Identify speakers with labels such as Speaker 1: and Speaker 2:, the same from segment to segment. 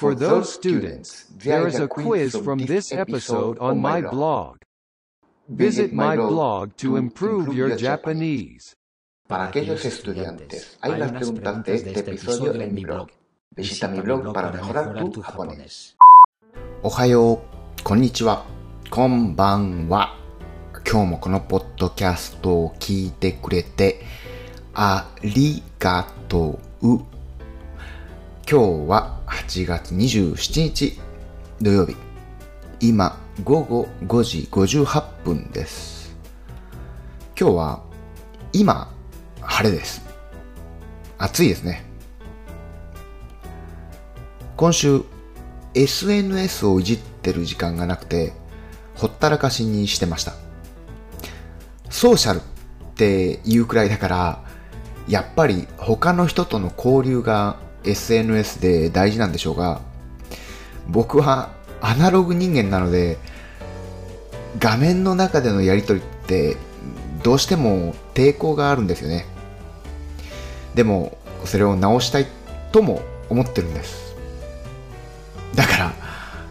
Speaker 1: For those students, there is a quiz from this episode on my blog. Visit my blog to improve your Japanese.
Speaker 2: Para aquellos estudiantes, hay unas preguntas de este episodio en mi blog. Visita mi blog para mejorar tu japonés.
Speaker 3: おはよう、こんにちは、こんばんは。今日もこのポッドキャストを聞いてくれてありがとう。今日は8月27日土曜日。今午後5時58分です。今日は今晴れです。暑いですね。今週 SNS をいじってる時間がなくてほったらかしにしてました。ソーシャルっていうくらいだからやっぱり他の人との交流が SNS で大事なんでしょうが僕はアナログ人間なので画面の中でのやり取りってどうしても抵抗があるんですよね。でもそれを直したいとも思ってるんです。だから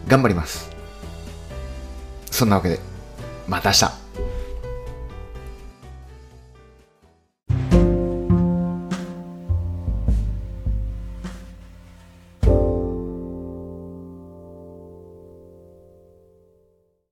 Speaker 3: 頑張ります。そんなわけでまた明日。